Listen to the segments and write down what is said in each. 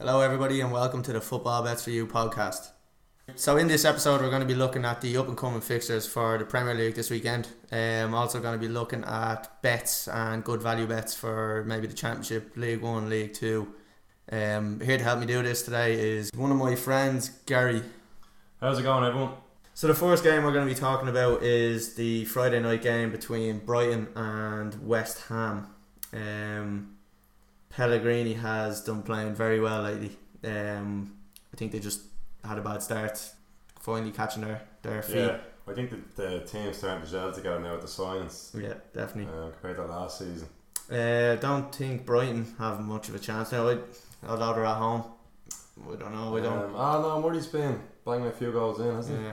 Hello, everybody, and welcome to the Football Bets for You podcast. So, in this episode, we're going to be looking at the up and coming fixtures for the Premier League this weekend. Um, also, going to be looking at bets and good value bets for maybe the Championship, League One, League Two. Um, here to help me do this today is one of my friends, Gary. How's it going, everyone? So, the first game we're going to be talking about is the Friday night game between Brighton and West Ham. Um, Pellegrini has done playing very well lately. Um, I think they just had a bad start, finally catching their, their feet. Yeah, I think that the team's starting to gel together now with the signings Yeah, definitely. uh, compared to last season. Uh, don't think Brighton have much of a chance now. I, although they're at home, We don't know. I don't. Um, ah, no, Murray's been banging a few goals in, hasn't yeah,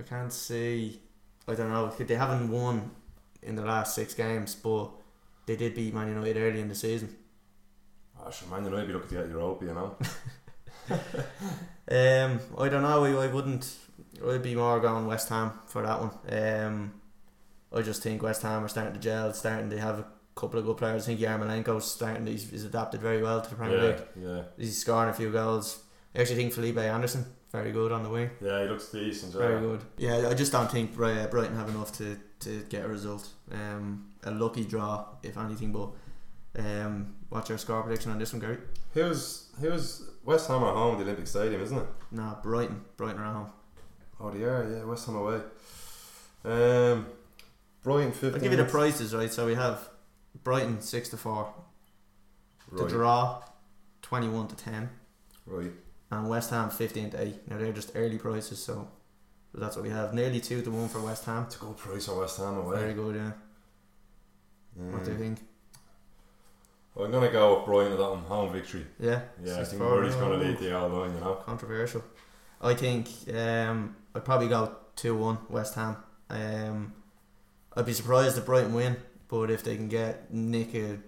I can't see. I don't know. They haven't won in the last six games, but they did beat Man United early in the season. He? Ah, sure, Man United be looking to get Europa, you know. Um, I don't know. I, I wouldn't. I'd be more going West Ham for that one. Um, I just think West Ham are starting to gel. Starting to have a couple of good players. I think Yarmolenko's starting. He's, he's adapted very well to the Premier yeah, League. yeah, He's scoring a few goals. I actually think Felipe Anderson very good on the wing. yeah. He looks decent. Very yeah. good. Yeah, I just don't think Bri- Brighton have enough to, to get a result. Um, a lucky draw, if anything. But um, what's your score prediction on this one, Gary? Who's who's West Ham at home, at the Olympic Stadium, isn't it? Nah, Brighton. Brighton are at home. Oh, they are. Yeah, West Ham away. Um, Brighton fifteen. I'll give you the prices, right? So we have Brighton six to four, the draw twenty one to ten, right. and West Ham fifteen to eight. Now they're just early prices, so that's what we have. Nearly two to one for West Ham. It's a good price on West Ham away. Very good, yeah. What do you Mm. Think? I'm gonna go with Brighton at that one, home victory. Yeah, Yeah, I think 6-4, Murray's gonna oh. lead the all line, you know. controversial. I think um, I'd probably go two one West Ham. Um, I'd be surprised if Brighton win, but if they can get Nick a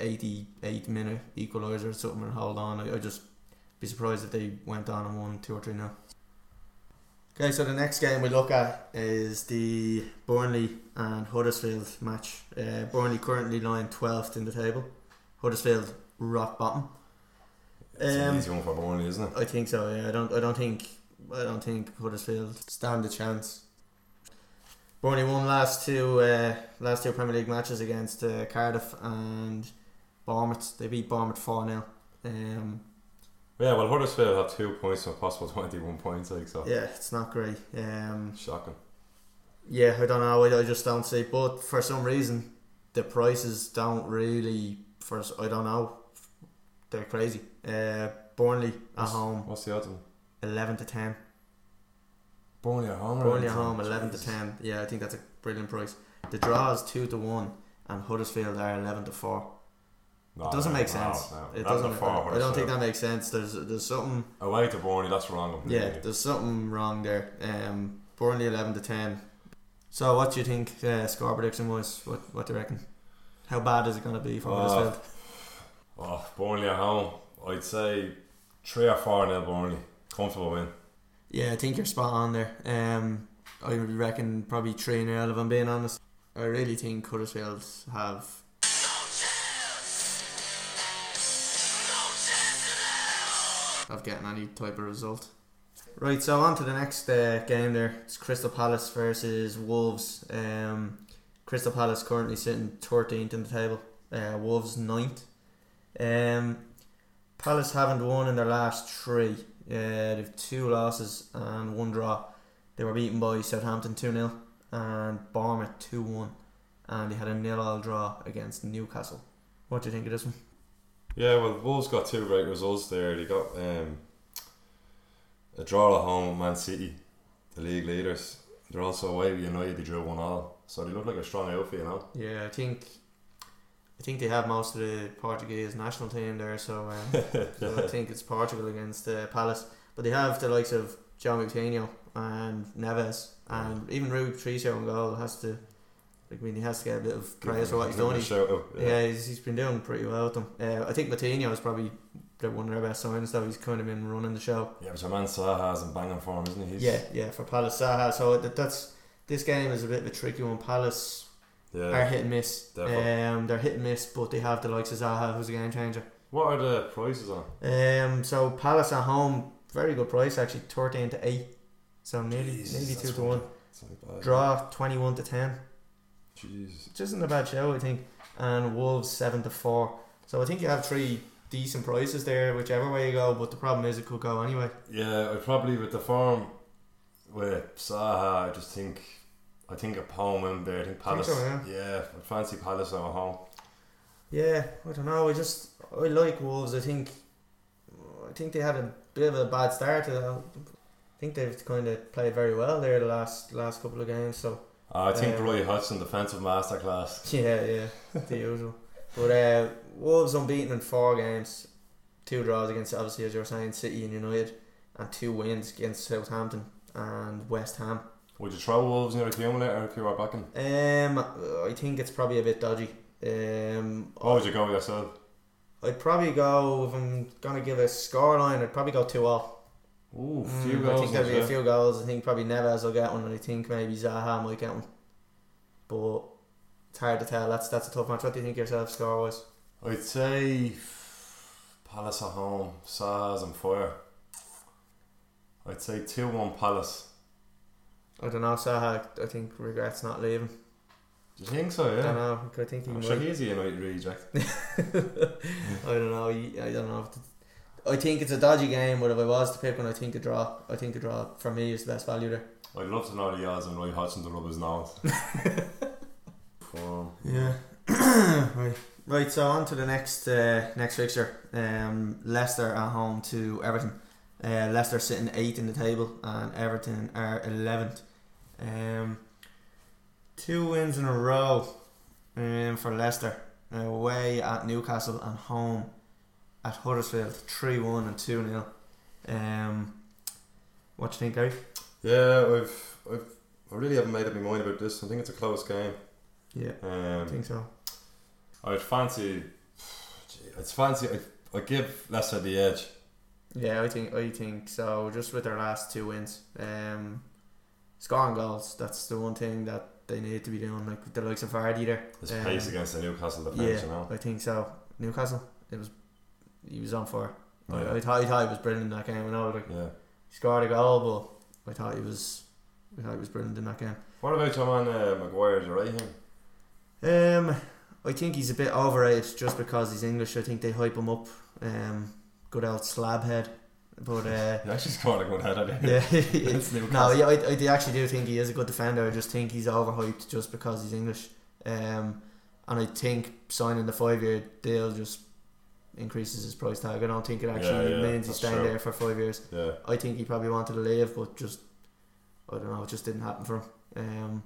eighty eight minute equaliser or something and hold on, I, I'd just be surprised if they went on and won two or three now. Okay, so the next game we look at is the Burnley and Huddersfield match. Uh, Burnley currently lying twelfth in the table. Huddersfield rock bottom. It's an Um, easy one for Burnley, isn't it? I think so. Yeah, I don't. I don't think. I don't think Huddersfield stand a chance. Burnley won last two uh, last two Premier League matches against uh, Cardiff and Bournemouth. They beat Bournemouth four 0 Um, Yeah, well, Huddersfield have two points from possible 21 points, like, so. yeah, it's not great. Um, Shocking. yeah, I don't know. I, I just don't see. But for some reason, the prices don't really. For I don't know. They're crazy. Uh, Burnley at What's- home, What's the odds of them? eleven to ten. Burnley at home, Burnley at home, eleven to ten. Yeah, I think that's a brilliant price. The draw is two to one, and Huddersfield are eleven to four. No, it doesn't no, make sense. no. It doesn't. I don't think that makes sense. There's there's something. Away to Burnley, that's wrong. Yeah, there's something wrong there. Um, Burnley eleven to ten. So what do you think uh, score prediction was? What what do you reckon? How bad is it going to be for Uh, Huddersfield? Oh, Burnley at home. I'd say 3 or 4 nil Burnley. Comfortable win. Yeah, I think you're spot on there. Um, I would reckon probably three 0 if I'm being honest. I really think Huddersfield have of getting any type of result. Right, so on to the next uh, game there. It's Crystal Palace versus Wolves. Um, Crystal Palace currently sitting 13th in the table. Uh, Wolves 9th. Um, Palace haven't won in their last three. Uh, they've two losses and one draw. They were beaten by Southampton 2 0 and Bournemouth 2 1. And they had a nil all draw against Newcastle. What do you think of this one? Yeah, well, Wolves got two great results there. They got um, a draw at home with Man City, the league leaders. They're also away with United, they drew 1 all. So they look like a strong outfit, you know. Yeah, I think I think they have most of the Portuguese national team there, so, um, so I think it's Portugal against uh, Palace. But they have the likes of John Moutinho and Neves, and even Rui Patricio in goal has to. Like, I mean, he has to get a bit of praise for what he's done. He, out, yeah, he's, he's been doing pretty well with them. Uh, I think Moutinho is probably their one of their best signs, though. He's kind of been running the show. Yeah, but your man Zaha has in banging form, isn't he? He's, Yeah, yeah, for Palace Zaha. So that, that's this game is a bit of a tricky one. Palace are hit and miss. Definitely. Um, they're hit and miss, but they have the likes of Zaha, who's a game changer. What are the prices on? Um, so Palace at home, very good price actually, thirteen to eight. So nearly Jesus, nearly two to one. Bad. Draw twenty one to ten. Jeez. Which isn't a bad show, I think. And Wolves seven to four. So I think you have three decent prices there, whichever way you go. But the problem is it could go anyway. Yeah, I probably with the form with Zaha, I just think I think a home in there. I think Palace. so, yeah? yeah, I fancy Palace at home. Yeah, I don't know. I just I like Wolves. I think I think they had a bit of a bad start. I think they've kind of played very well there the last last couple of games. So Uh, I think Um, Roy Hodgson defensive masterclass. yeah, yeah, the usual. But uh, Wolves unbeaten in four games, two draws against obviously as you were saying City and United, and two wins against Southampton and West Ham. Would you throw Wolves in your accumulator if you were backing? Um, I think it's probably a bit dodgy. Um, What would you go with yourself? I'd probably go if I'm gonna give a score line. I'd probably go two all. Ooh, Mm, few I think there'll be a few goals. I think probably Neves will get one, and I think maybe Zaha might get one. But it's hard to tell. That's that's a tough match. What do you think yourself, score wise? I'd say Palace at home. Zaha's on fire. I'd say two one Palace. I don't know. Zaha, I think regrets not leaving. Do you think so? Yeah. I don't know. I think he I'm might. sure he's a United reject. I don't know. I don't know. If the- I think it's a dodgy game, but if I was to pick one, I think a draw. I think a draw for me is the best value there. I'd love to know the odds on Roy Hodgson to rub his nose. Form. Yeah. right. Right. So on to the next uh, next fixture. Um, Leicester at home to Everton. Uh, Leicester sitting eighth in the table, and Everton are eleventh. Um, two wins in a row um, for Leicester. Away at Newcastle and home at Huddersfield, three one and two 0 Um, what do you think, Gary? Yeah, I've, I've, I really haven't made up my mind about this. I think it's a close game. Yeah, I Um, think so. I'd fancy. It's fancy. I'd, I'd give Leicester the edge. Yeah, I think I think so. Just with their last two wins, um, scoring goals. That's the one thing that they need to be doing. Like with the likes of Vardy there. His Um, pace against the Newcastle defence, Yeah, you know. I think so. Newcastle, it was he was on fire. Yeah. I, I thought I thought he was brilliant in that game. I know like Yeah. he scored a goal, but I thought he was I thought he was brilliant in that game. What about your man uh, Maguire? Do you rate him? Um, I think he's a bit overrated just because he's English. I think they hype him up. Um, good old slab head, but uh. He actually scored a good header. Yeah, no, yeah, I, I actually do think he is a good defender. I just think he's overhyped just because he's English. Um, and I think signing the five year deal just increases his price tag. I don't think it actually Yeah, yeah, means he's staying true. there for five years. Yeah. I think he probably wanted to leave, but just I don't know, it just didn't happen for him. Um,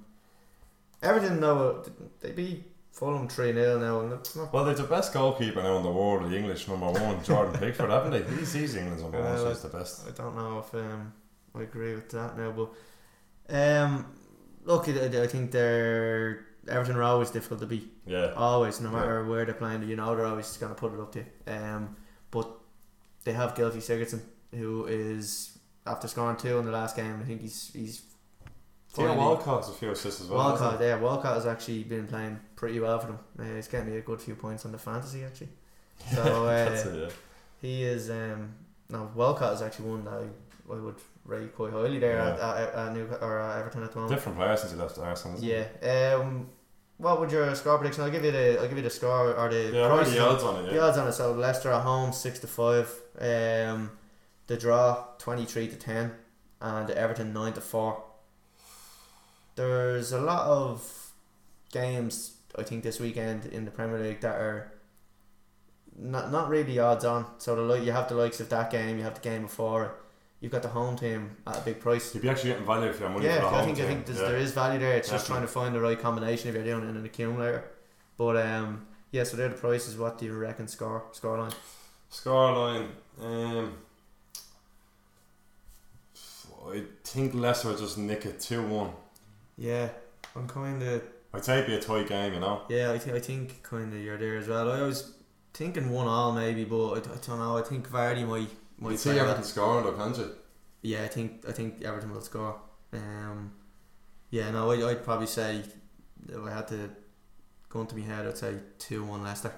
Everton though they beat Fulham three 0 now, and it's not. Well, they're the best goalkeeper now in the world, the English number one, Jordan Pickford, haven't they? He's, he's England's number one, so he's the best. I don't know if um, I agree with that now, but um, look, I, I think they're Everton are always difficult to beat. Yeah. Always, no matter where they're playing, you know they're always going to put it up to you. Um, but they have Gylfi Sigurdsson, who is after scoring two in the last game. I think he's he's finally- Walcott's a few assists as well. Walcott. Yeah, Walcott has actually been playing pretty well for them. Uh, he's getting me a good few points on the fantasy actually. he? So That's uh, it, yeah. he is um no Walcott is actually one that I, I would rate quite highly there at, at, at, New, or at Everton at the moment. Different player since he left Arsenal. Yeah. Um. What would your score prediction? I'll give you the I'll give you the score or the Yeah, are the odds on it? the odds on it. So Leicester at home six to five. Um, the draw twenty three to ten, and Everton nine to four. There's a lot of games I think this weekend in the Premier League that are not not really odds on. So the like you have the likes of that game, you have the game before. You've got the home team at a big price. You'd be actually getting value for your money Yeah, I think I think yeah. there is value there. It's just trying to find the right combination if you're doing it in an accumulator. But um, yeah, so they're the prices. What do you reckon score scoreline? Scoreline. Um, I think Leicester just nick it 2 1. Yeah, I'm kind of I'd say it'd be a tight game, you know. yeah. I think I think kind of you're there as well. I was thinking one all maybe, but I, I don't know. I think Vardy might You might can see well. scoring though, can't you? Yeah, I think I think Everton will score. Um, yeah, no, I, I'd probably say if I had to go into my head, I'd say two one Leicester.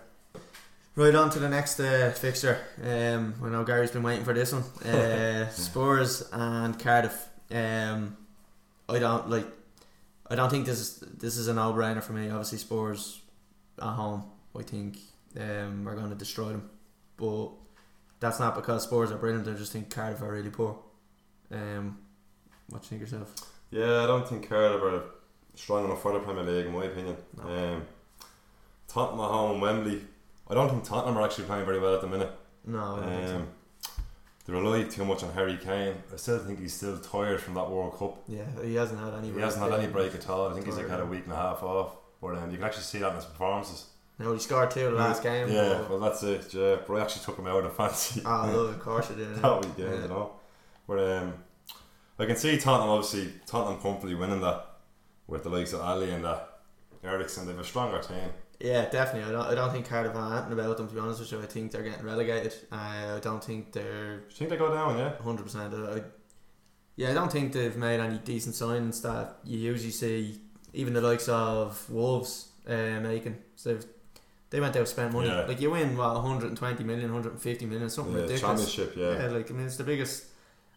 Right on to the next uh, fixture. Um, I know Gary's been waiting for this one. Uh, Spurs and Cardiff. Um, I don't like. I don't think this is this is a no brainer for me. Obviously, Spurs at home. I think um, we're going to destroy them, but that's not because Spurs are brilliant. I just think Cardiff are really poor. Um, what do you think yourself? Yeah, I don't think Cardiff are strong enough for the Premier League, in my opinion. No. Um, Tottenham at home, and Wembley. I don't think Tottenham are actually playing very well at the minute. No, I don't think so. They rely too much on Harry Kane. I still think he's still tired from that World Cup. Yeah, he hasn't had any. He hasn't had break. any break at all. I think he's like had a week and a half off. But um, you can actually see that in his performances. No, he scored two the last game. Yeah, but- well that's it. Yeah, but I actually took him out of fancy. Oh, look, of course you did. that weekend, Yeah. you know. But um, I can see Tottenham obviously Tottenham comfortably winning that with the likes of Alli and that Eriksen. They've a stronger team. Yeah, definitely. I don't, I don't think Cardiff have anything about them, to be honest with you. I think they're getting relegated. Uh, I don't think they're you think they go down? Yeah. 100%. I, yeah, I don't think they've made any decent signings that you usually see, even the likes of Wolves uh, making. So they've, they went out to spend money. Yeah. Like, you win, what, 120 million, 150 million, something yeah ridiculous. championship. Yeah. Yeah, like I mean, it's the biggest.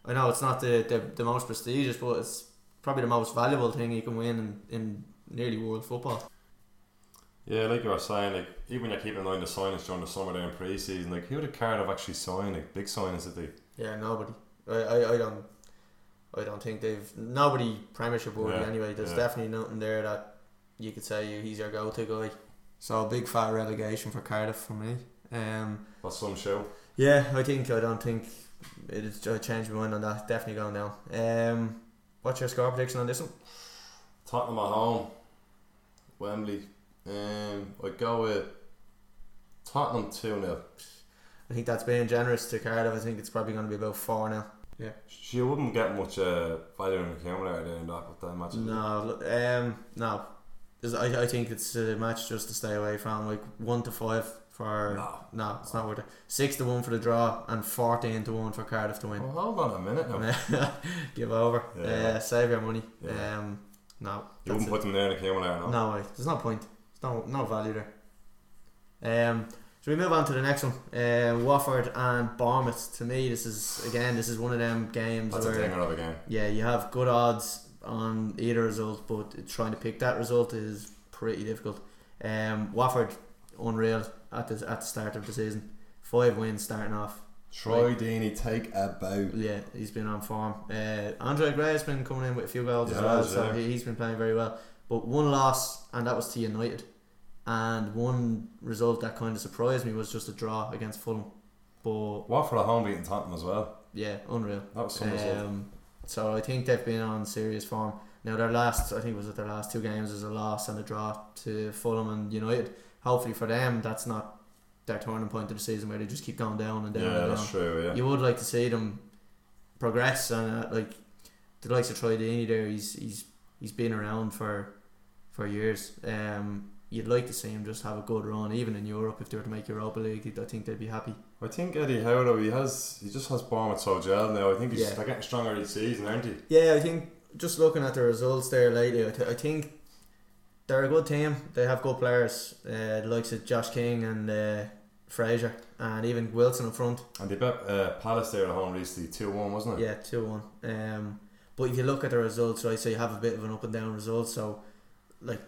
I know it's not the, the, the most prestigious, but it's probably the most valuable thing you can win in, in nearly world football. Yeah, like you were saying, like even when you're keeping an eye on the signings during the summer there in pre-season, like who did Cardiff actually sign? Like big signings did they? Yeah, nobody. I, I, I don't. I don't think they've nobody Premiership worthy Yeah, anyway. There's yeah. definitely nothing there that you could say he's your go-to guy. So big fat relegation for Cardiff for me. Um, That's some show. yeah, I think I don't think it's. I changed my mind on that. Definitely going down. Um, what's your score prediction on this one? Tottenham at home, Wembley. Um, I'd go with Tottenham two 0 I think that's being generous to Cardiff. I think it's probably going to be about four now. Yeah. She wouldn't get much uh, value in the accumulator there in that with that match. No, look, um, no. There's- I, I think it's a match just to stay away from. Like one to five for No. no, it's not worth it. Six to one for the draw and fourteen to one for Cardiff to win. Well, hold on a minute now. Give over. Yeah. Uh, save your money. Yeah. Um, no, You that's wouldn't it. put them there in the accumulator, no? No way. There's no point. No no value there. Um, so we move on to the next one. Uh, Watford and Bournemouth. To me, this is again this is one of them games That's where a game. yeah, you have good odds on either result, but trying to pick that result is pretty difficult. Um, Watford unreal at the at the start of the season, five wins starting off. Troy Deeney, take a bow. Yeah, he's been on form. Uh, Andre Gray has been coming in with a few goals as well, so yeah. he's been playing very well. But one loss, and that was to United, and one result that kind of surprised me was just a draw against Fulham. But Watford at home beating Tottenham as well. yeah, unreal. That was some result. Um, so I think they've been on serious form. Now their last, I think was it their last two games was a loss and a draw to Fulham and United. Hopefully for them, that's not their turning point of the season where they just keep going down and down Yeah, and that's down. true. Yeah. You would like to see them progress and uh, like the likes of Troy Deeney there. He's he's he's been around for for years. Um, you'd like to see him just have a good run, even in Europe. If they were to make Europa League, I think they'd be happy. I think Eddie Howe though he has he just has Bournemouth so gel now. I think he's Yeah. they're getting stronger each season, aren't he? Yeah, I think just looking at the results there lately, I, th- I think they're a good team. They have good players, uh, the likes of Josh King and uh, Fraser, and even Wilson up front. And they bet uh, Palace there at home recently two one, wasn't it? Yeah, two one. Um, but if you look at the results, right, so you have a bit of an up and down result. So, like,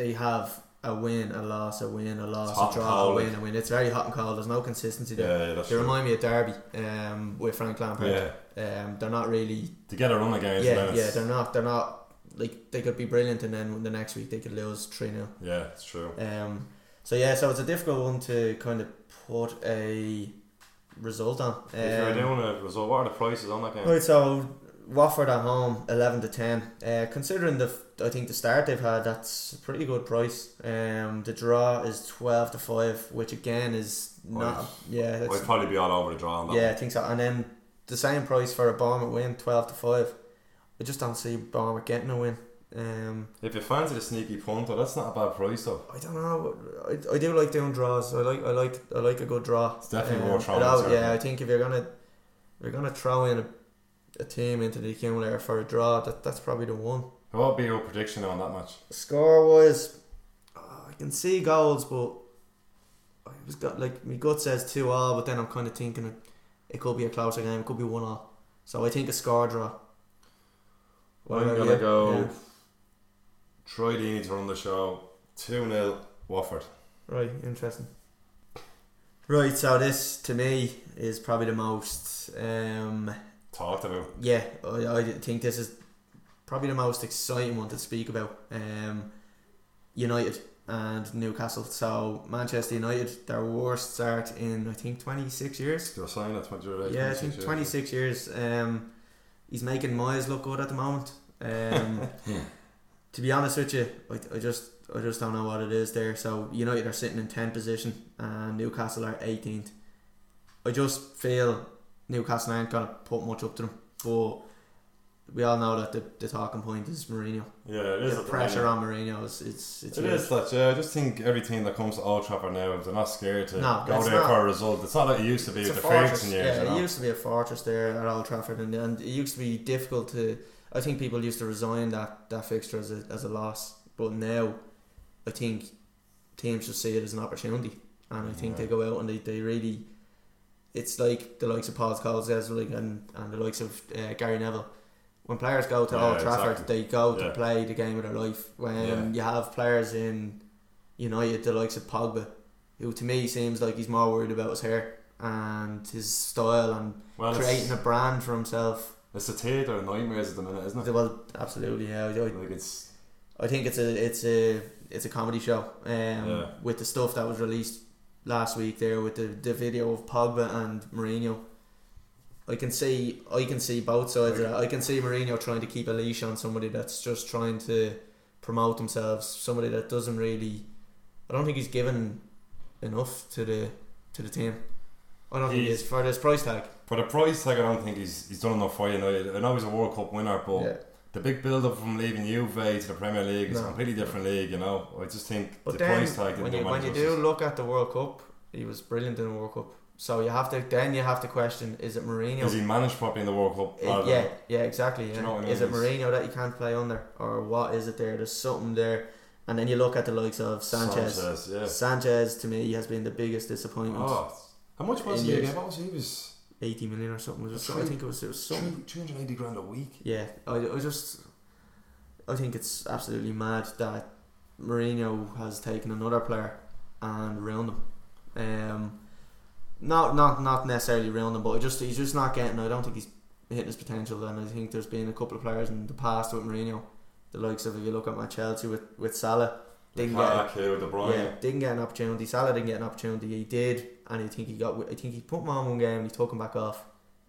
they have a win, a loss, a win, a loss, a draw, a win, a win. It's very hot and cold. There's no consistency there. yeah, that's They true. remind me of Derby um, with Frank Lampard. Yeah, Um, they're not really to get a run against yeah, yeah, they're not. They're not like they could be brilliant, and then the next week they could lose three 0 yeah, it's true. Um, so yeah, so it's a difficult one to kind of put a result on. if you're Um, doing a result, what are the prices on that game? right, so Watford at home, eleven to ten. Uh, considering the, I think the start they've had, that's a pretty good price. Um, the draw is twelve to five, which again is not. I'd- yeah, that's, I'd probably be all over the draw on that. yeah, I think so. And then the same price for a Bournemouth win, twelve to five. I just don't see Bournemouth getting a win. Um, If you fancy the sneaky punter, that's not a bad price though. I don't know. I, I do like doing draws. I like I like I like a good draw. It's definitely Um, worth throwing. it out- certainly. yeah, I think if you're gonna if you're gonna throw in a, a team into the accumulator for a draw, that that's probably the one. What would be your prediction on that match? Score wise, I can see goals, but I was got like my gut says two all, but then I'm kind of thinking it, it could be a closer game. It could be one all. So I think a score draw. What I'm gonna you? go. Yeah. Troy Deeney to run the show. Two 0 Watford. Right, interesting. Right, so this to me is probably the most. Um, Talked about. yeah, I, I think this is probably the most exciting one to speak about. Um, United and Newcastle. So Manchester United, their worst start in I think twenty six years. They're signing at 20, right, Yeah, I 26 think years. twenty six years. Um, he's making Moyes look good at the moment. Um, to be honest with you, I, I just I just don't know what it is there. So United are sitting in tenth position and Newcastle are eighteenth. I just feel Newcastle aren't gonna put much up to them, but we all know that the, the talking point is Mourinho. Yeah, it is. The pressure on Mourinho is it's it's It huge. that, yeah. I just think every team that comes to Old Trafford now, they're not scared to No, go there not. for a result, it's not like it used to be It's with the. Ferguson years. Yeah, you know? it used to be a fortress there at Old Trafford, and, and it used to be difficult to. I think people used to resign that, that fixture as a, as a loss, but now I think teams just see it as an opportunity, and I think Yeah. they go out and they, they really. It's like the likes of Paul Scholes like, and, and the likes of uh, Gary Neville. When players go to Yeah, Old Trafford, exactly. they go to play the game of their life. When Yeah. you have players in United, the likes of Pogba, who to me seems like he's more worried about his hair and his style and well, creating a brand for himself. it's a theatre of nightmares at the minute, isn't it? Well, absolutely, yeah. I, Like it's I think it's a it's a it's a comedy show. Um, Yeah. with the stuff that was released last week there with the, the video of Pogba and Mourinho. I can see I can see both sides of that. I can see Mourinho trying to keep a leash on somebody that's just trying to promote themselves. Somebody that doesn't really. I don't think he's given enough to the to the team. I don't think he He's- is for this price tag. for the price tag. I don't think he's he's done enough for United. I know he's a World Cup winner, but yeah. The big build up from leaving Juve to the Premier League is a completely different league. You know, I just think But the then price tag didn't when do you when you do look at the World Cup, he was brilliant in the World Cup. So you have to then you have to question: Is it Mourinho? Is he managed properly in the World Cup? Rather yeah, yeah, exactly. Yeah. you know what I mean? Is it It's- Mourinho that you can't play under, or what is it there? There's something there, and then you look at the likes of Sanchez. Sanchez, yeah. Sanchez to me has been the biggest disappointment. Oh, how much was he years. again? What was he? He was Eighty million or something. Was it? Three- I think it was. It was something. two hundred eighty grand a week. Yeah, I, I just, I think it's absolutely mad that Mourinho has taken another player and ruined him. Um, not not not necessarily ruined him, but just he's just not getting. I don't think he's hitting his potential, and I think there's been a couple of players in the past with Mourinho, the likes of if you look at my Chelsea with with Salah, didn't get. De Bruyne. Yeah, didn't get an opportunity. Salah didn't get an opportunity. He did, and I think he got. I think he put him on one game. and He took him back off,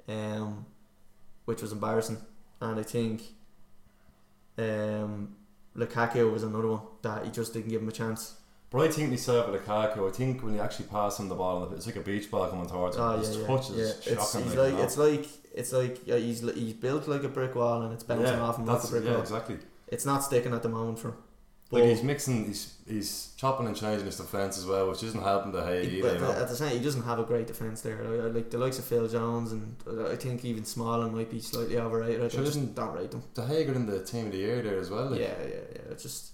um, which was embarrassing. And I think, um, Lukaku was another one that he just didn't give him a chance. But I think myself with Lukaku, I think when you actually pass him the ball, it's like a beach ball coming towards him. Oh His yeah, yeah, touch yeah. is It's, shocking. he's like, like you know. it's like it's like yeah, he's he's built like a brick wall, and it's bouncing yeah, off him like a that's, brick yeah, wall. exactly. It's not sticking at the moment for him. Like he's mixing, he's he's chopping and changing his defence as well, which isn't helping the hay either. but You know? at the same, he doesn't have a great defense there. Like, like the likes of Phil Jones, and I think even Smalling might be slightly overrated. I Sure, just isn't- don't rate them. De Gea got in the team of the year there as well. Like, Yeah, yeah, yeah. It's just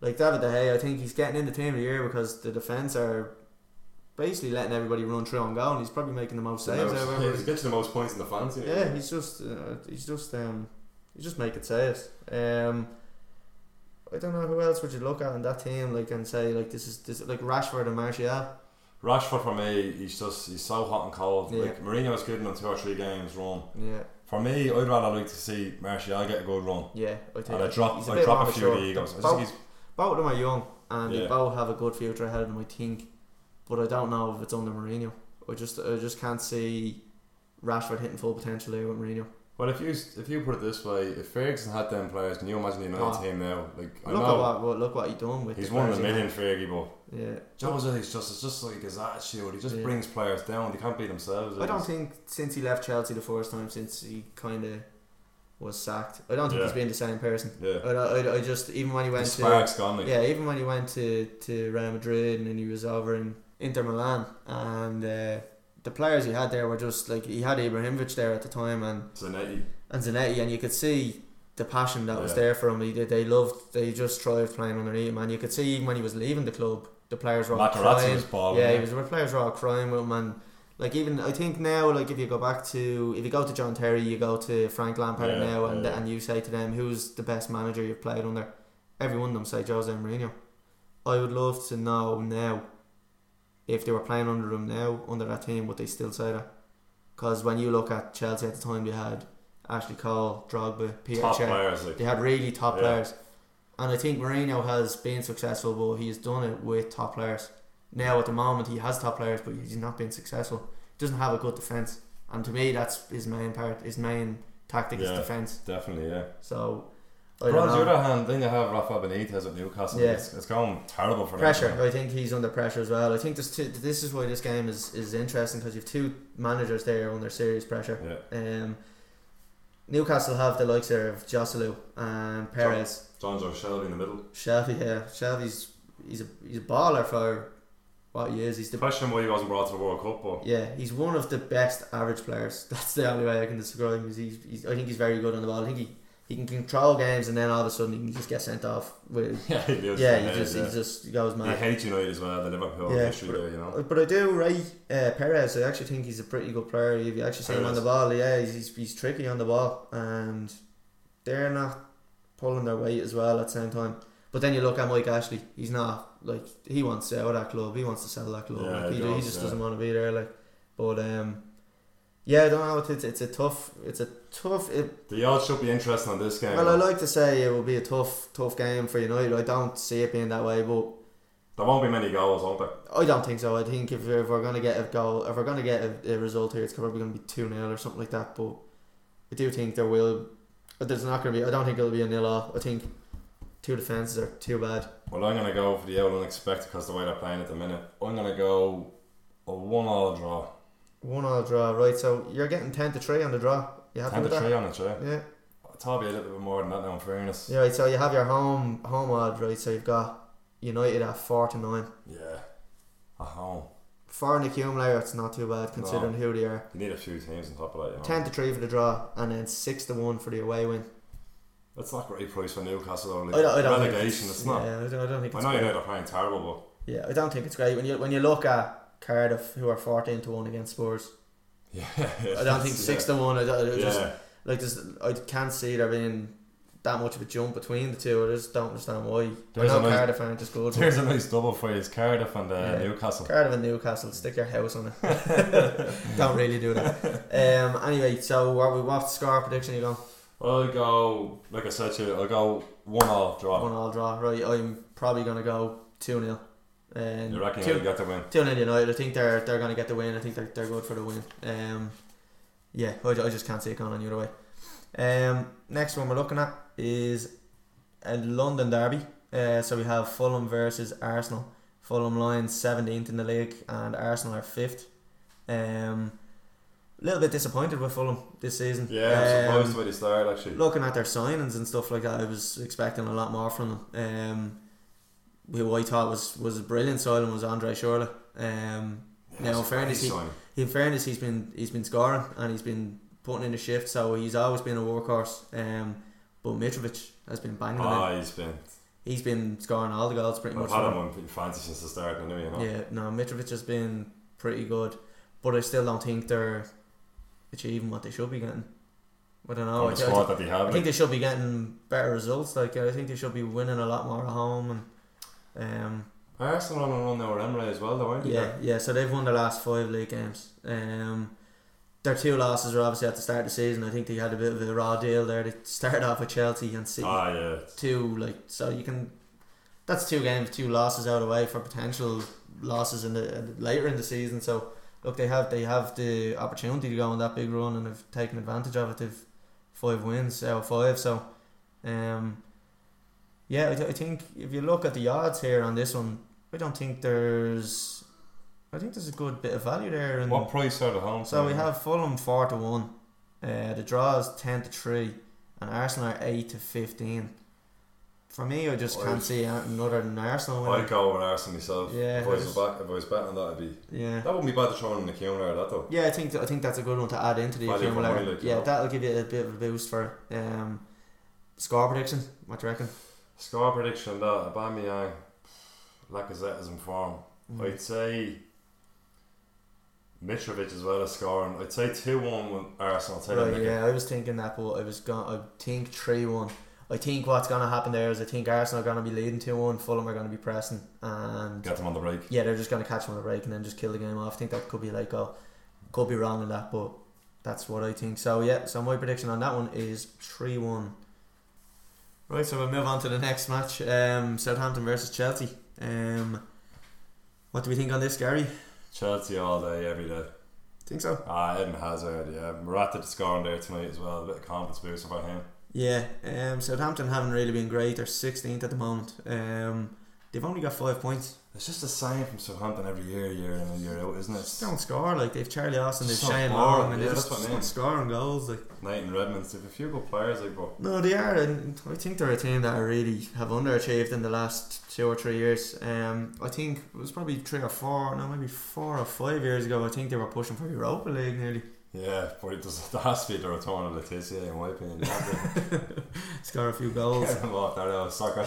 like David De Gea. I think he's getting in the team of the year because the defense are basically letting everybody run through and go, and he's probably making the most saves. now- out of yeah, he's getting the most points in the fantasy. Yeah, he's just uh, he's just um he's just making saves. Um, I don't know who else would you look at in that team like and say like this is this like Rashford and Martial. Rashford for me, he's just he's so hot and cold. Yeah. Like Mourinho's given him two or three games run. Yeah, For me, I'd rather like to see Martial get a good run. yeah. I think And I drop, I drop a few of the egos. Both, think he's both of them are young and they Yeah. both have a good future ahead of them. I think, but I don't know if it's under Mourinho. I just I just can't see Rashford hitting full potential there with Mourinho. Well, if you if you put it this way, if Ferguson had them players, can you imagine the United Oh. team now? Like I look know at what, look what he done with. he's the one in a million, Fergie, but. Yeah, Jose is just it's just like his attitude. He just Yeah. brings players down. They can't beat themselves. I don't think since he left Chelsea the first time, since he kind of was sacked, I don't think Yeah. he's been the same person. Yeah, I, I, I just even when he the went to spark's gone. Like, yeah, even when he went to, to Real Madrid and then he was over in Inter Milan and uh, the players he had there were just like he had Ibrahimovic there at the time and Zanetti. and Zanetti and you could see the passion that was there for him. He they loved they just thrived playing underneath him and you could see even when he was leaving the club the players were all crying. balling. yeah, he was. The players were all crying with him, and like even I think now, like if you go back to if you go to John Terry, you go to Frank Lampard Yeah, now, and yeah. and you say to them, who's the best manager you've played under? Every one of them say Jose Mourinho. I would love to know now if they were playing under him now under that team, would they still say that? Because when you look at Chelsea at the time, they had Ashley Cole, Drogba, Peter top Cech. players. Like, They had really top Yeah. players. And I think Mourinho has been successful, but he's done it with top players. Now, at the moment, he has top players, but he's not been successful. He doesn't have a good defence. And to me, that's his main part. His main tactic is defence. definitely, yeah. So, I But on the other hand, then you have Rafa Benitez at Newcastle. Yeah. It's, it's going terrible for them. Pressure. I think he's under pressure as well. I think this, two, this is why this game is, is interesting because you have two managers there under serious pressure. Yeah. Um, Newcastle have the likes of Joselu and Perez. Jonjo Shelvey in the middle. Shelvey, yeah, Shelvey's he's a he's a baller for what he is. He's the Question why he wasn't brought to the World Cup, but yeah, he's one of the best average players. That's the only way I can describe him. He's, he's I think he's very good on the ball. I think he, he can control games, and then all of a sudden he can just get sent off. With yeah, he yeah, he just head, he just goes mad. He hates United as well, the Liverpool Yeah, history there, you know. But I do rate uh, Perez. I actually think he's a pretty good player. If you actually see him on the ball, yeah, he's, he's, he's tricky on the ball, and they're not pulling their weight as well at the same time. But then you look at Mike Ashley. He's not like he wants to out of that club. He wants to sell that club. Yeah, like, he, he he just yeah. doesn't want to be there. Like, but um, yeah, I don't know. It's it's a tough. It's a tough. It, The odds should be interesting on this game. well, I like to say it will be a tough tough game for United. I don't see it being that way, but there won't be many goals, won't there? I don't think so. I think if, if we're gonna get a goal, if we're gonna get a, a result here, it's probably gonna be two 0 or something like that. But I do think there will. There's not gonna be. I don't think it'll be a nil off. I think two defenses are too bad. Well, I'm going to go for the old unexpected because the way they're playing at the minute. I'm going to go a one all draw. One all draw, right? So you're getting ten to three on the draw. You happy 10 with to? 3 on it, yeah. Yeah. I thought a little bit more than that now, in fairness. Yeah. Right. So you have your home home odd, right? So you've got United at four to nine. Yeah. At home. Four in the accumulator. It's not too bad considering who they are. You need a few teams on top of that, you know. Ten to three for the draw, and then six to one for the away win. That's not great price for Newcastle, Only I don't, I don't think relegation, it's, not. Yeah, I don't, I don't think I it's know. United are playing terrible, Yeah, I don't think it's great when you when you look at Cardiff, who are fourteen to one against Spurs. yeah. I don't think six to one. I, I Yeah. just like just I can't see there being that much of a jump between the two. I just don't understand why. I There's know a nice- Cardiff aren't just good. There's a nice double for you. It's Cardiff and uh, Yeah. Newcastle. Cardiff and Newcastle, stick your house on it. don't really do that. Um. Anyway, so what we what score prediction you going? I'll go, like I said to you, I'll go one all draw. One all draw. Right. I'm probably gonna go two 0 And You reckon two, you'll get the win? Two 0 United. I think they're they're gonna get the win. I think they're, they're good for the win. Um, yeah, I, I just can't see it going on the other way. Um, next one we're looking at is a London derby. Uh, so we have Fulham versus Arsenal. Fulham Lions seventeenth in the league, and Arsenal are fifth. Um, a little bit disappointed with Fulham this season. Yeah, I'm surprised Um, the they started, actually. looking at their signings and stuff like that, I was expecting a lot more from them. Um, who I thought was was a brilliant signing was Andre Schurrle. Um, Yeah, now, in fairness, he, in fairness, he's been he's been scoring and he's been putting in the shift, so he's always been a workhorse. Um, but Mitrovic has been banging. Ah, he's been. He's been scoring all the goals pretty I've much. had for him on fancy since the start, I know, you know. Yeah, no, Mitrovic has been pretty good, but I still don't think they're achieving what they should be getting. I don't know. I, I- they have. I think they should be getting better results. Like I think they should be winning a lot more at home, and um, Arsenal on a run now with Emery as well, though, aren't they? yeah, yeah. So they've won the last five league games. Um, their two losses were obviously at the start of the season. I think they had a bit of a raw deal there. They started off with Chelsea and City. Ah, yeah. two like so you can. That's two games, two losses out of the way for potential losses in the in the- later in the season. So look, they have they have the opportunity to go on that big run and have taken advantage of it. They've five wins out of five. So, um, yeah, I, th- I think if you look at the odds here on this one, I don't think there's. I think there's a good bit of value there. And What price are the home? so we have Fulham four to one. Uh, the draw is ten to three, and Arsenal are eight to fifteen. For me, I just can't I'd- see anything other than Arsenal winning. I'd go with Arsenal myself. Yeah, If I was, back, if I was betting on that, it'd be. Yeah, That wouldn't be bad to throw in the accumulator, that though. yeah. I think I think that's a good one to add into the Value accumulator. money, like, you yeah, know. that'll give you a bit of a boost for um score prediction. What do you reckon? Score prediction that Aubameyang. Lacazette is in form. Mm. I'd say Mitrovic as well as scoring. I'd say 2 1 with Arsenal. Take Right, yeah, I was thinking that, but I was going. I think three one. I think what's gonna happen there is I think Arsenal are gonna be leading two one. Fulham are gonna be pressing, and Get them on the break. yeah, they're just gonna catch them on the break and then just kill the game off. I think that could be like oh, could be wrong in that, but that's what I think. So yeah, so my prediction on that one is three one. Right, so we'll move on to the next match. Um, Southampton versus Chelsea. Um, what do we think on this, Gary? Chelsea all day, every day. Think so? Ah, Eden Hazard, yeah. Morata scoring there tonight as well. A bit of confidence boost about him. Yeah, um, Southampton haven't really been great. They're 16th at the moment. Um, they've only got five points. It's just a sign from Southampton every year, year in and year out, isn't it? They don't score like they've Charlie Austin, they've Shane Long, and yeah, they're that's just what I mean. scoring goals. Like Nathan Redmond's, they've a few good players, like, but no, they are, and I think they're a team that really have underachieved in the last two or three years. Um, I think it was probably three or four, no, maybe four or five years ago. I think they were pushing for Europa League nearly. Yeah, but it does, there has to be the return of Le Tissier, in my opinion. You Score a few goals. Get him off that uh, soccer.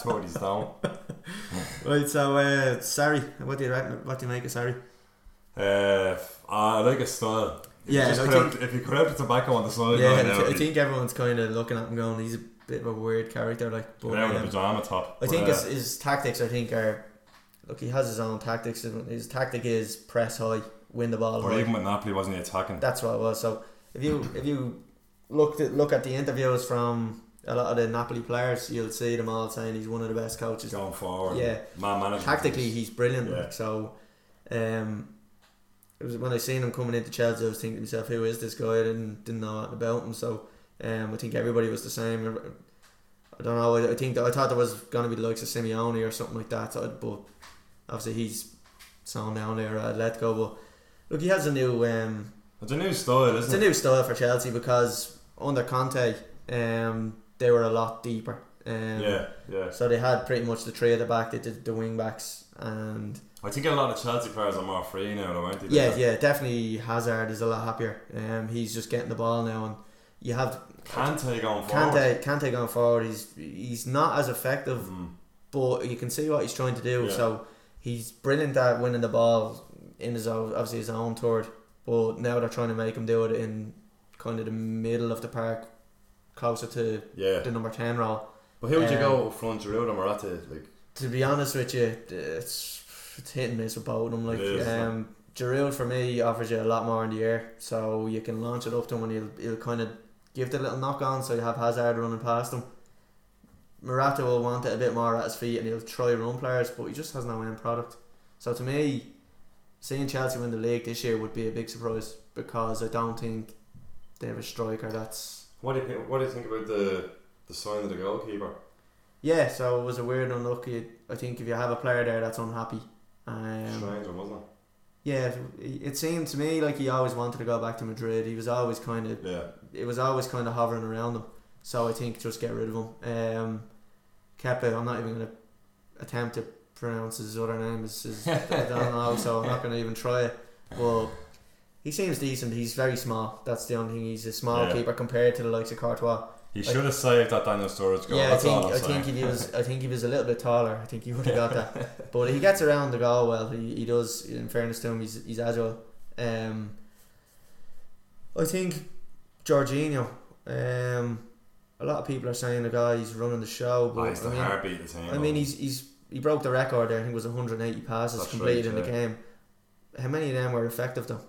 Throw down. right, so uh, sorry, what do you reckon? What do you make of sorry? Uh, I like his style. If Yeah, I think- out, if you cut out the tobacco on the side, Yeah, now, I think everyone's kind of looking at him going, he's a bit of a weird character. Like, but there with a um, pajama top. I think uh, his, his tactics, I think, are look. He has his own tactics. His tactic is press high, win the ball or high. even with Napoli, wasn't he attacking? That's what it was. So if you if you look at look at the interviews from a lot of the Napoli players, you'll see them all saying he's one of the best coaches. Going forward. Yeah, Man management. tactically he's brilliant. Yeah. Like, so, um, it was when I seen him coming into Chelsea, I was thinking to myself, who is this guy? I didn't didn't know anything about him. So, um, I think everybody was the same. I don't know. I, I think that I thought there was gonna be the likes of Simeone or something like that. So, but obviously he's sound down there at Atletico. But look, he has a new um, It's a new style, it's isn't a it? new style for Chelsea because under Conte, um, they were a lot deeper. Um, yeah, yeah. So they had pretty much the three at the back. They did the wing backs and I think a lot of Chelsea players are more free now, though, aren't they? yeah, yeah, definitely Hazard is a lot happier. Um, he's just getting the ball now, and you have Kante going forward. Kante. Kante going forward. He's he's not as effective, Mm. but you can see what he's trying to do. Yeah. So he's brilliant at winning the ball in his own, obviously his own third. But now they're trying to make him do it in kind of the middle of the park, closer to Yeah. the number ten role. But who would you Um, go up front, Giroud or Morata? Like, To be honest with you, it's it's hit and miss with both of them. Like is, um, Giroud for me offers you a lot more in the air, so you can launch it up to him and he'll he'll kind of give the little knock on, so you have Hazard running past him. Morata will want it a bit more at his feet and he'll try run players, but he just has no end product. So to me, seeing Chelsea win the league this year would be a big surprise because I don't think they have a striker that's what do you think, what do you think about the the sign of the goalkeeper? yeah. So it was a weird unlucky. I think if you have a player there that's unhappy, um, Strange, one, wasn't Yeah, it seemed to me like he always wanted to go back to Madrid. He was always kind of. Yeah. it was always kind of hovering around him. So I think just get rid of him. Um, Kepa, I'm not even going to attempt to pronounce his other name. It's, his, I don't know, so I'm not going to even try it. But he seems decent. He's very small. That's the only thing. He's a small Yeah. keeper compared to the likes of Courtois. He should have saved that Daniel Sturridge goal. yeah, I that's think all I'm I saying. think if he was I think he was a little bit taller. I think he would have got that. But he gets around the goal well. He, he does. In fairness to him, he's he's agile. Um, I think Jorginho. Um, a lot of people are saying the guy he's running the show, but Oh, he's the I mean, heartbeat of the team. I mean he's he's he broke the record there. I think it was 180 passes That's completed right, in the game. How many of them were effective though?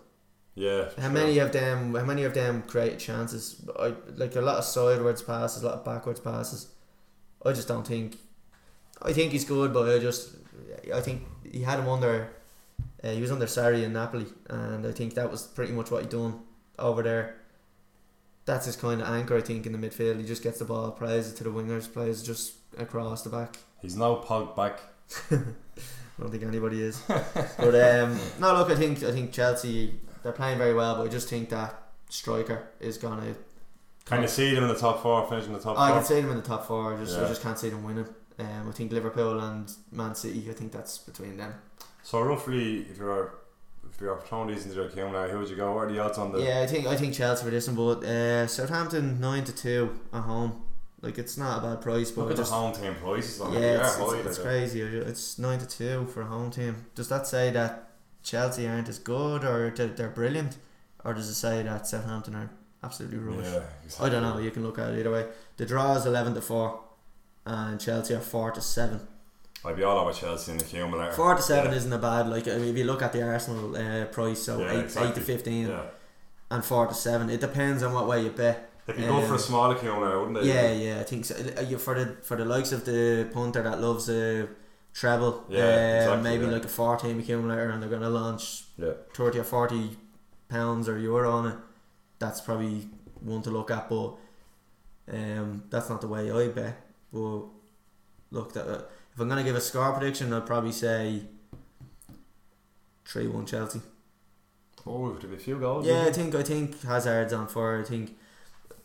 yeah. How sure. many of them? How many of them created chances? I, like a lot of sideways passes, a lot of backwards passes. I just don't think. I think he's good, but I just, I think he had him under. Uh, he was under Sarri in Napoli, and I think that was pretty much what he done over there. That's his kind of anchor, I think, in the midfield. He just gets the ball, plays it to the wingers, plays it just across the back. He's now Pog back. I don't think anybody is. but um, no, look, I think I think Chelsea they're playing very well, but I just think that striker is gonna. Can you see them in the top four, finishing the top I four? can see them in the top four. I just I just can't see them winning. Um, I think Liverpool and Man City. I think that's between them. So roughly, if you're if you're throwing these into the account now, who would you go? What are the odds on the? Yeah, I think I think Chelsea for this one, but uh, Southampton nine to two at home. Like it's not a bad price, but Look I at the just home team prices. Though. yeah, it's, it's, it's crazy. It's nine to two for a home team. Does that say that Chelsea aren't as good, or they're, they're brilliant, or does it say that Southampton are absolutely rubbish? Yeah, I don't know. You can look at it either way. The draw is eleven to four, and Chelsea are four to seven. I'd be all over Chelsea in the accumulator. Four to seven yeah. isn't a bad. Like I mean, if you look at the Arsenal uh, price, so Yeah, eight, exactly. eight to fifteen, Yeah. and four to seven. It depends on what way you bet. They'd be good for a Um, small accumulator, wouldn't they? Yeah, yeah, I think so. Uh, For the for the likes of the punter that loves a treble, Yeah, uh, exactly, maybe yeah. like a four team accumulator, and they're gonna launch Yeah. thirty or forty pounds or euro on it. That's probably one to look at, but um, that's not the way I bet. But look, that uh, if I'm gonna give a score prediction, I'd probably say three one Chelsea. Oh, there'd be a few goals. Yeah, I think I think Hazard's on for. I think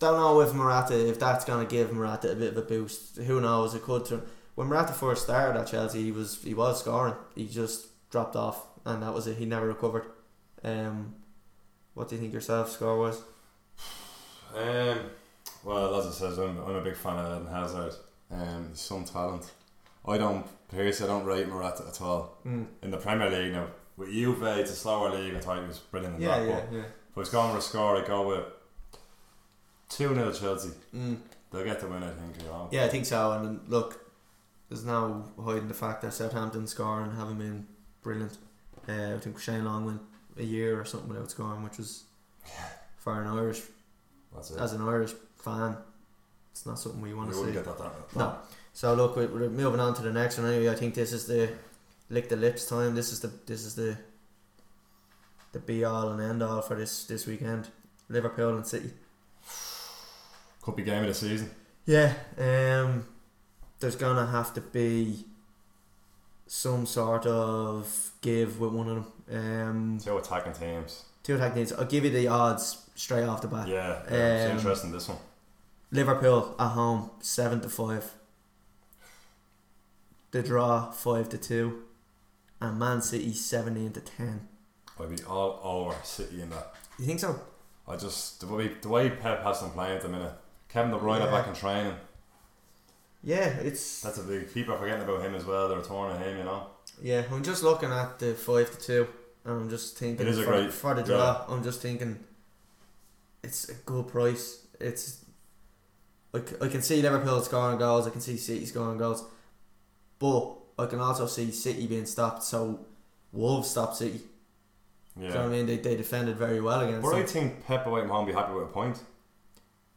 don't know if Morata if that's gonna give Morata a bit of a boost. Who knows? It could. Turn. When Morata first started at Chelsea, he was he was scoring. He just dropped off, and that was it. He never recovered. Um, what do you think yourself score was? Um, well, as I says, I'm, I'm a big fan of Eden Hazard. Um, some talent. I don't, personally, I don't rate Morata at all. Mm. In the Premier League now, with Juve, it's a slower league. I thought he was brilliant in Yeah, that. yeah, But yeah. if I was going with a score, I'd go with 2 0 Chelsea. Mm. They'll get the win, I think. You know? Yeah, I think so. And look, there's no hiding the fact that Southampton scoring haven't been brilliant. Uh, I think Shane Long went a year or something without scoring, which was for an Irish That's it. as an Irish fan, it's not something we we want to see. get that. that No. So look, we- we're moving on to the next one. Anyway, I think this is the lick the lips time. This is the this is the the be all and end all for this this weekend. Liverpool and City. Could be game of the season. Yeah, um, there's gonna have to be some sort of give with one of them. Um, Two attacking teams. two attacking teams. I'll give you the odds straight off the bat. Yeah, yeah it's Um, interesting this one. Liverpool at home seven to five. The draw five to two, and Man City seventeen to ten. I'd be all over City in that. You think so? I just the way the way Pep has them playing at the minute. Kevin De Bruyne Yeah. back in training. Yeah, it's That's a big. People are forgetting about him as well. They're torn of him, you know. yeah. I'm just looking at the five to two, and I'm just thinking It is a for, great- for the draw. I'm just thinking it's a good price. It's like I can see Liverpool scoring goals. I can see City scoring goals, but I can also see City being stopped. So Wolves stopped City. Yeah. Do you know what I mean? They, they defended very well against But I think Pep away from home be happy with a point.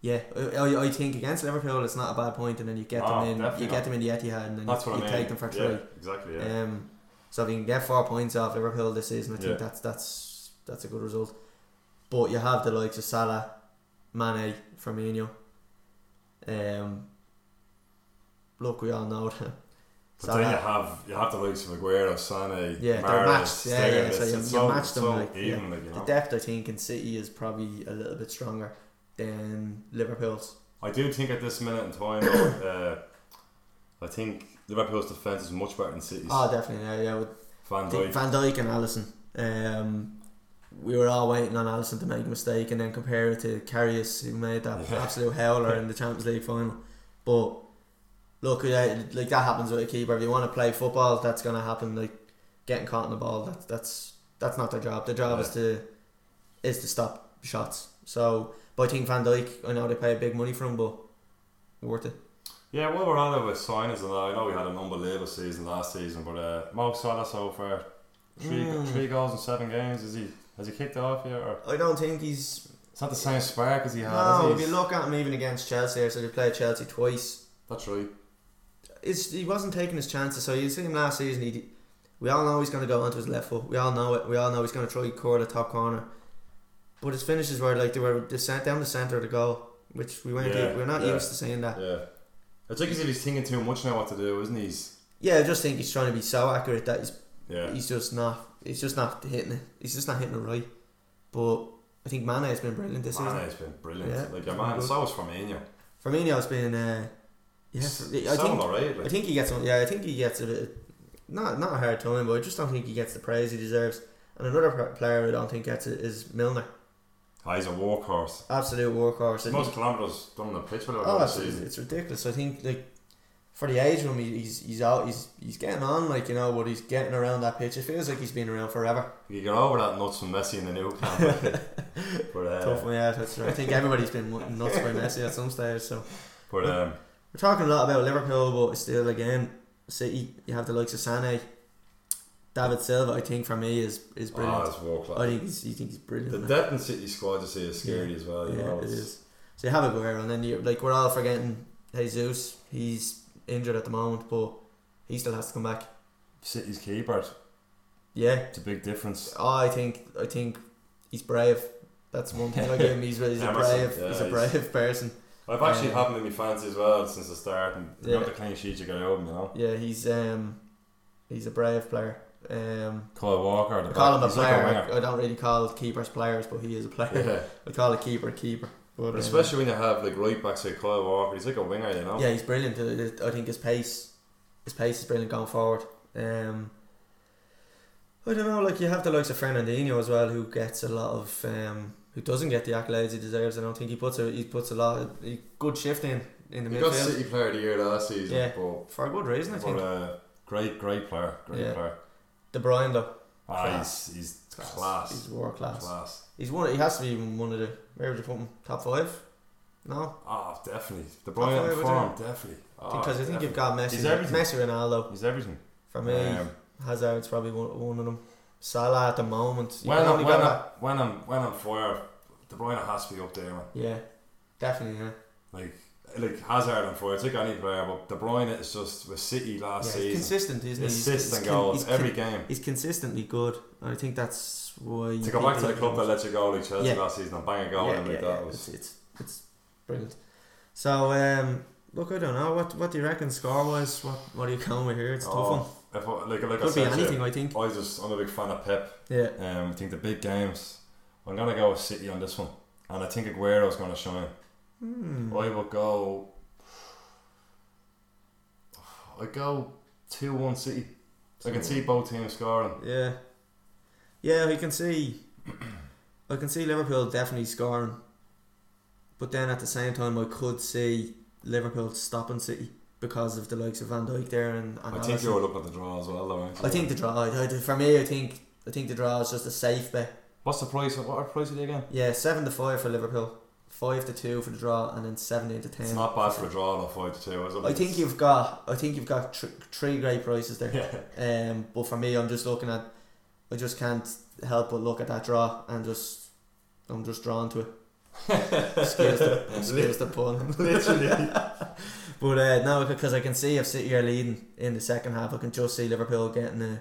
Yeah, I, I I think against Liverpool it's not a bad point, and then you get Ah, them in, definitely you get not. them in the Etihad, and then That's you, you I mean. take them for Yeah, three. exactly. Yeah. Um, so if you can get four points off Liverpool this season, I think Yeah. that's that's that's a good result. But you have the likes of Salah, Mane, Firmino. Um, look, we all know that. but then you have you have the likes of Aguero, Sane, Yeah, they're matched. Yeah, yeah, so you- you so, match them, so like, yeah. like, you The depth, I think, in City is probably a little bit stronger than Liverpool's. I do think at this minute in time, uh, I think Liverpool's defense is much better than City's. Oh, definitely. Yeah, yeah. With Van Dijk. Van Dijk and Alisson. Um, we were all waiting on Alisson to make a mistake and then compare it to Karius who made that Yeah. absolute howler in the Champions League final. But look, yeah, like that happens with a keeper. If you want to play football, that's gonna happen. Like getting caught in the ball, that's that's that's not their job. Their job is to is to stop shots. So, but I think Van Dijk, I know they pay a big money for him, but worth it. Yeah, while we're on it with signings and that, I know we had an unbelievable season last season, but uh, Mo Salah so far, three Mm. three goals in seven games. Is he has he kicked off yet? Or I don't think he's it's not the same spark as he had. no. If he? you look at him even against Chelsea, so they played Chelsea twice. That's right. it's, he wasn't taking his chances. So you see him last season. He, we all know he's going to go onto his left foot. We all know it. We all know he's going to try curl the top corner. But his finishes were like they were the cent- down the centre of the goal, which we weren't. Yeah, we're not yeah. used to seeing that. Yeah, it's like as if he's thinking too much now what to do, isn't he? He's, Yeah, I just think he's trying to be so accurate that he's yeah, he's just not. He's just not hitting it. He's just not hitting it right. But I think Mane has been brilliant this season. Mane's been brilliant. Yeah, like your man, so is Firmino. Firmino's been. Uh, yeah, for, I think alright. I think he gets. Yeah, I think he gets a bit. Not not a hard time, but I just don't think he gets the praise he deserves. And another player I don't think gets it is Milner. Oh, he's a workhorse. absolute workhorse. Most kilometres done on the pitch for Liverpool Oh, it's, it's ridiculous. I think like for the age of him, he's he's out. He's he's getting on, like you know, but he's getting around that pitch. It feels like he's been around forever. You get over that nuts from Messi in the Nou Camp. but uh, Tough yeah. That's right. I think everybody's been nuts by Messi at some stage. So but um, we're talking a lot about Liverpool, but still, again, City. You have the likes of Sané, David Silva. I think for me is is brilliant. oh, world class. I think he's, you think he's brilliant. The man. City squad you see is scary as well. You yeah, know, it it's- So you have Aguero, and then you like we're all forgetting Jesus. He's injured at the moment, but he still has to come back. City's keeper. Yeah, It's a big difference. Oh, I think I think he's brave. That's one thing I give him. He's, he's a brave. yeah, he's a he's- brave person. I've actually Um, had him in my fancy as well since the start, and Yeah. got the clean sheet you got out of him, you know. Yeah, he's um he's a brave player. Um, Kyle Walker, the I call him a he's like player. I, don't really call keepers players, but he is a player. Yeah. I call a keeper a keeper. But, But um, especially when you have like right backs like Kyle Walker, he's like a winger, you know. yeah, he's brilliant. I- I think his pace, his pace is brilliant going forward. Um, I don't know. Like you have the likes of Fernandinho as well, who gets a lot of um, who doesn't get the accolades he deserves. I don't think he puts a he puts a lot of he, good shift in in the He got midfield City Player of the Year last season, Yeah. but, for a good reason. I but think uh, great, great player, great Yeah. player. De Bruyne though, Ah, Class. he's he's class, He's world class. class. He's one. He has to be one of the. Where would you put him? Top five? No, Ah, definitely. The Top Brian form, definitely. Ah, because I think definitely. you've got Messi, He's everything. Messi, Ronaldo. He's everything. For me, Um, Hazard's probably one, one of them. Salah at the moment. When I'm, when, I'm, when I'm when I'm fire, De Bruyne has to be up there, man. Yeah, definitely. Yeah. Like like Hazard on fire, it's like any player, but De Bruyne is just with City last yeah season. consistent, isn't he? Assists and goals con- every game. He's consistently good. and I think that's why. you To go back to the club that let you go like Chelsea Yeah. last season and bang a goal yeah, in like that was it's, it's it's brilliant. So um, look, I don't know what what do you reckon score wise? What what are you going with here? It's a tough one. oh, if I, like like I Could be said, you, anything, I think. I just I'm a big fan of Pep. Yeah, Um, I think the big games. I'm gonna go with City on this one, and I think Aguero's gonna shine. Hmm. I will go. I go two one City. I can see both teams scoring. Yeah, yeah, I can see. I can see Liverpool definitely scoring, but then at the same time, I could see Liverpool stopping City because of the likes of Van Dijk there and. and I think you're looking at the draw as well, though. aren't you? I think the draw. I, for me, I think I think the draw is just a safe bet. What's the price? What are the price again? Yeah, seven to five for Liverpool, five to two for the draw, and then seventeen to ten. It's not bad for a draw though, five to two. is it? I think you've got. I think you've got tr- three great prices there. Yeah. Um, but for me, I'm just looking at. I just can't help but look at that draw and just. I'm just drawn to it. Excuse the, excuse the pun. Literally. But uh, no, because I can see if City are leading in the second half, I can just see Liverpool getting a,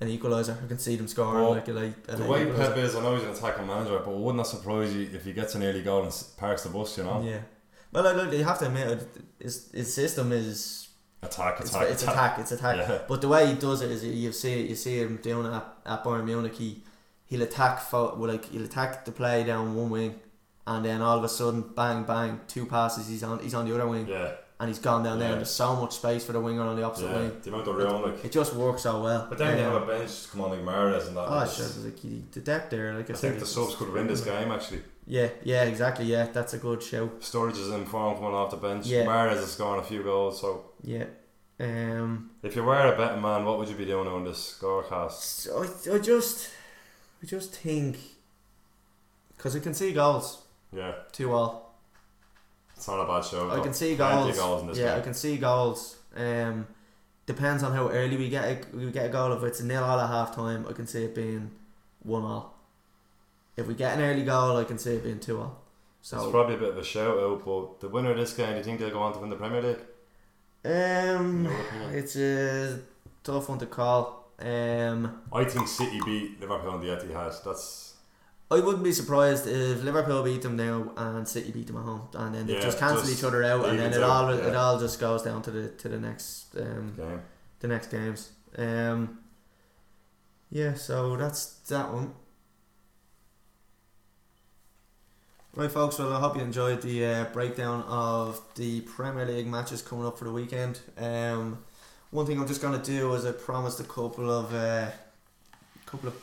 an equaliser. I can see them scoring Well, like a like The way equaliser. Pep is, I know he's an attacking manager, but wouldn't that surprise you if he gets an early goal and parks the bus? You know, Yeah. Well, I look, you have to admit, his, his system is attack, it's, attack, it's attack, it's attack. Yeah. But the way he does it is you see you see him doing it at, at Bayern Munich. He he'll attack fo- well, like he'll attack the play down one wing, and then all of a sudden, bang bang, two passes. He's on he's on the other wing, Yeah, and he's gone down there. Yeah. And there's so much space for the winger on the opposite yeah. wing. The amount of room, like. It just works so well. But then you Um, have a bench come on like Mahrez and that. Oh, sure, like the depth there, like I, I think the subs could win this game actually. Yeah, yeah, exactly. Yeah, that's a good show. Sturridge is in form coming off the bench. Yeah. Mahrez is scoring a few goals. So Yeah. Um. if you were a betting man, what would you be doing on this scorecast? So I, I just, I just think, because I can see goals, Yeah, two all. It's not a bad show. I though. can see goals. goals in yeah, I can see goals. Um, depends on how early we get a, we get a goal. If it's a nil all at half time, I can see it being one all. If we get an early goal, I can see it being two all. It's So probably a bit of a shout out, but the winner of this game, do you think they'll go on to win the Premier League? Um, it's a tough one to call. Um, I think City beat Liverpool on the Etihad. That's I wouldn't be surprised if Liverpool beat them now and City beat them at home, and then they Yeah, just cancel just each other out, and then it all out, it all just goes down to the to the next um, game. the next games. Um, yeah, so that's that one. Right, folks. Well, I hope you enjoyed the uh, breakdown of the Premier League matches coming up for the weekend. Um, one thing I'm just gonna do is I promised a couple of uh, couple of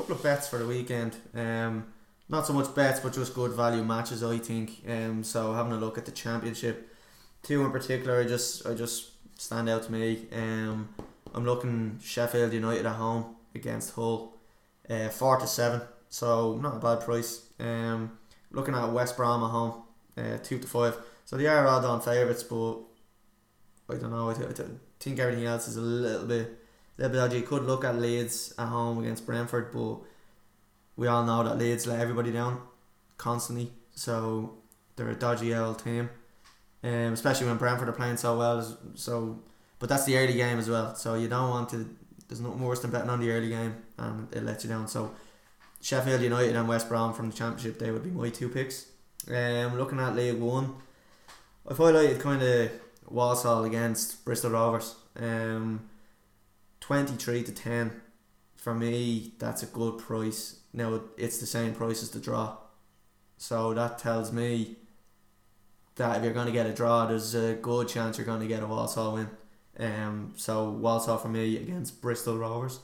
couple of bets for the weekend. Um, not so much bets, but just good value matches. I think. Um, so having a look at the championship, two in particular, I just I just stand out to me. Um, I'm looking Sheffield United at home against Hull, uh, four to seven. So not a bad price. Um, looking at West Brom at home, uh, two to five. So they are odd on favourites, but I don't know. I, th- I th- think everything else is a little bit, bit dodgy. Could look at Leeds at home against Brentford, but we all know that Leeds let everybody down constantly. So they're a dodgy old team, um, especially when Brentford are playing so well. So, but that's the early game as well. So you don't want to. There's nothing worse than betting on the early game and it lets you down. So Sheffield United and West Brom from the Championship, they would be my two picks. Um, looking at League One, I've highlighted kind of Walsall against Bristol Rovers. Um, 23 to 10. For me, that's a good price. Now, it's the same price as the draw. So that tells me that if you're going to get a draw, there's a good chance you're going to get a Walsall win. Um, so Walsall for me against Bristol Rovers.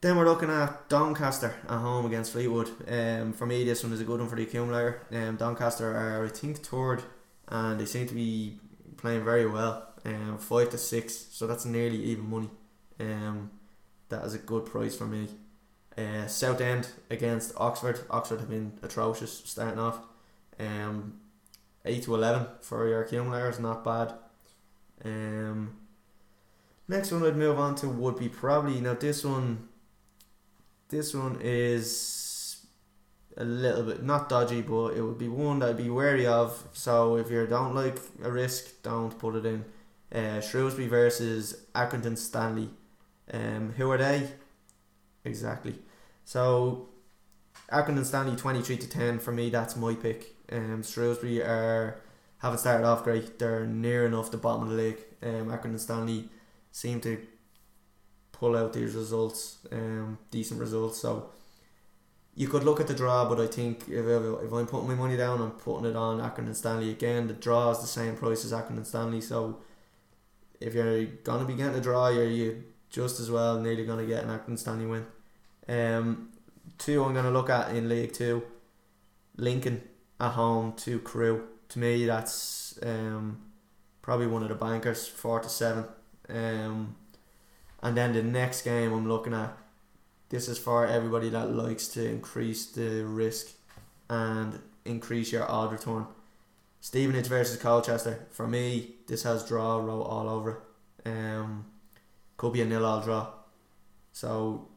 Then we're looking at Doncaster at home against Fleetwood. Um, for me, this one is a good one for the accumulator. Um, Doncaster are, I think, third, and they seem to be playing very well. Um, five to six, so that's nearly even money. Um, that is a good price for me. Uh, Southend against Oxford. Oxford have been atrocious starting off. Um, eight to eleven for your accumulators, not bad. Um, next one I'd move on to would be probably now this one this one is a little bit not dodgy, but it would be one that I'd be wary of. So if you don't like a risk, don't put it in. Uh, Shrewsbury versus Accrington Stanley. Um, who are they? Exactly. So Accrington Stanley twenty three to ten for me. That's my pick. Um, Shrewsbury are haven't started off great. They're near enough the bottom of the league. Um, Accrington Stanley seem to pull out these results, um, decent results. So you could look at the draw, but I think if, if I'm putting my money down, I'm putting it on Accrington Stanley again. The draw is the same price as Accrington Stanley, so if you're gonna be getting a draw, you're you just as well nearly gonna get an Accrington Stanley win. Um, two I'm gonna look at in League Two, Lincoln at home to Crewe. To me, that's um, probably one of the bankers, four to seven. Um, and then the next game I'm looking at, this is for everybody that likes to increase the risk and increase your odd return. Stevenage versus Colchester. For me, this has draw row all over it. Um, could be a nil all draw. So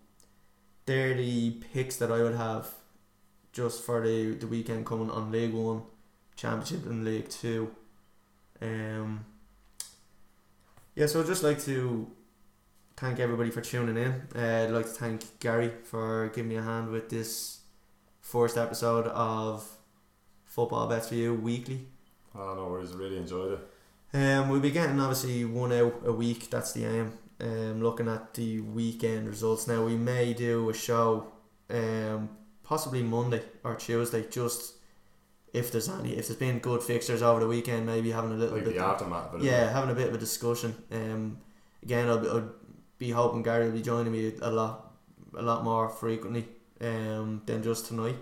they're the picks that I would have just for the, the weekend coming on League One, Championship and League Two. Um yeah, so I'd just like to thank everybody for tuning in. Uh, I'd like to thank Gary for giving me a hand with this first episode of Football Bets for You weekly. Oh, no worries. I really enjoyed it. Um, we'll be getting obviously one out a week. That's the aim. Um, looking at the weekend results now, we may do a show, um, possibly Monday or Tuesday, just if there's any, if there's been good fixtures over the weekend, maybe having a little Like bit, the aftermath. But yeah, having a bit of a discussion. Um, again, I'll, I'll be hoping Gary will be joining me a lot, a lot more frequently, um, than just tonight.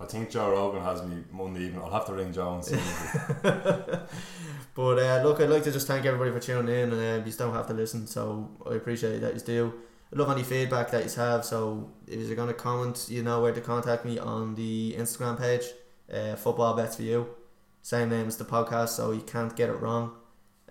I think Joe Rogan has me Monday evening. I'll have to ring Joe and see. but uh, look, I'd like to just thank everybody for tuning in, and uh, you don't have to listen, so I appreciate that you do. I love any feedback that you have, so if you're going to comment, you know where to contact me on the Instagram page, uh, Football Bets for You. Same name as the podcast, so you can't get it wrong.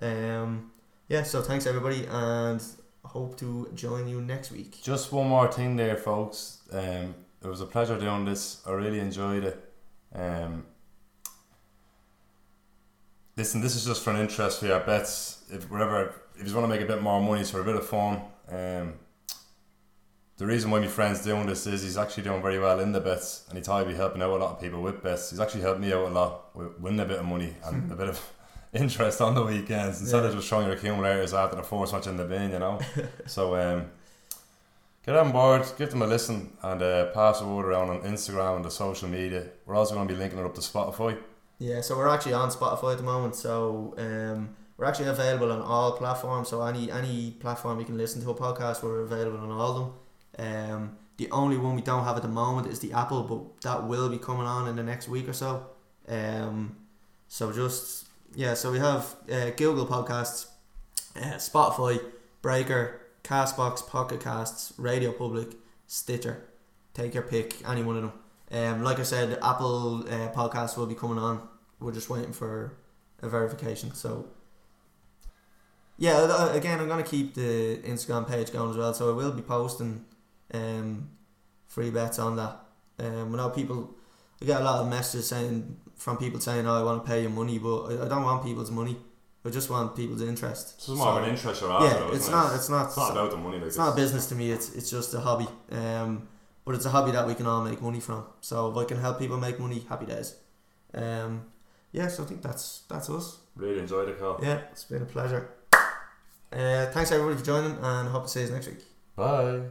Um, yeah, so thanks everybody, and hope to join you next week. Just one more thing there, folks. Um, it was a pleasure doing this. I really enjoyed it. Um, listen, this is just for an interest for your bets. If wherever, if you want to make a bit more money, it's for a bit of fun. Um, the reason why my friend's doing this is he's actually doing very well in the bets, and he thought he'd be helping out a lot of people with bets. He's actually helped me out a lot with winning a bit of money and a bit of interest on the weekends instead Yeah. of just showing your accumulators after the first match in the bin, you know. so um, get on board, give them a listen, and uh, pass the word around on Instagram and the social media. We're also going to be linking it up to Spotify. Yeah, so we're actually on Spotify at the moment. So um, we're actually available on all platforms. So any any platform you can listen to a podcast, we're available on all of them. Um, The only one we don't have at the moment is the Apple, but that will be coming on in the next week or so. Um, so just yeah, so we have uh, Google Podcasts, uh, Spotify, Breaker, Castbox, Pocket Casts, Radio Public, Stitcher. Take your pick, any one of them. Um, like I said, Apple uh, Podcasts will be coming on. We're just waiting for a verification. So yeah, again, I'm gonna keep the Instagram page going as well. So I will be posting um, free bets on that. Um, I know people, I get a lot of messages saying from people saying, "Oh, I want to pay you money," but I don't want people's money. I just want people's interest. It's more of an interest you're after, Yeah, though, it's it? It's not. It's not about the money. Like It's not a business to me. It's it's just a hobby. Um, but it's a hobby that we can all make money from. So if I can help people make money, happy days. Um, yeah. So I think that's that's us. Really enjoyed the call. Yeah, it's been a pleasure. Uh, thanks everybody for joining, and hope to see you next week. Bye.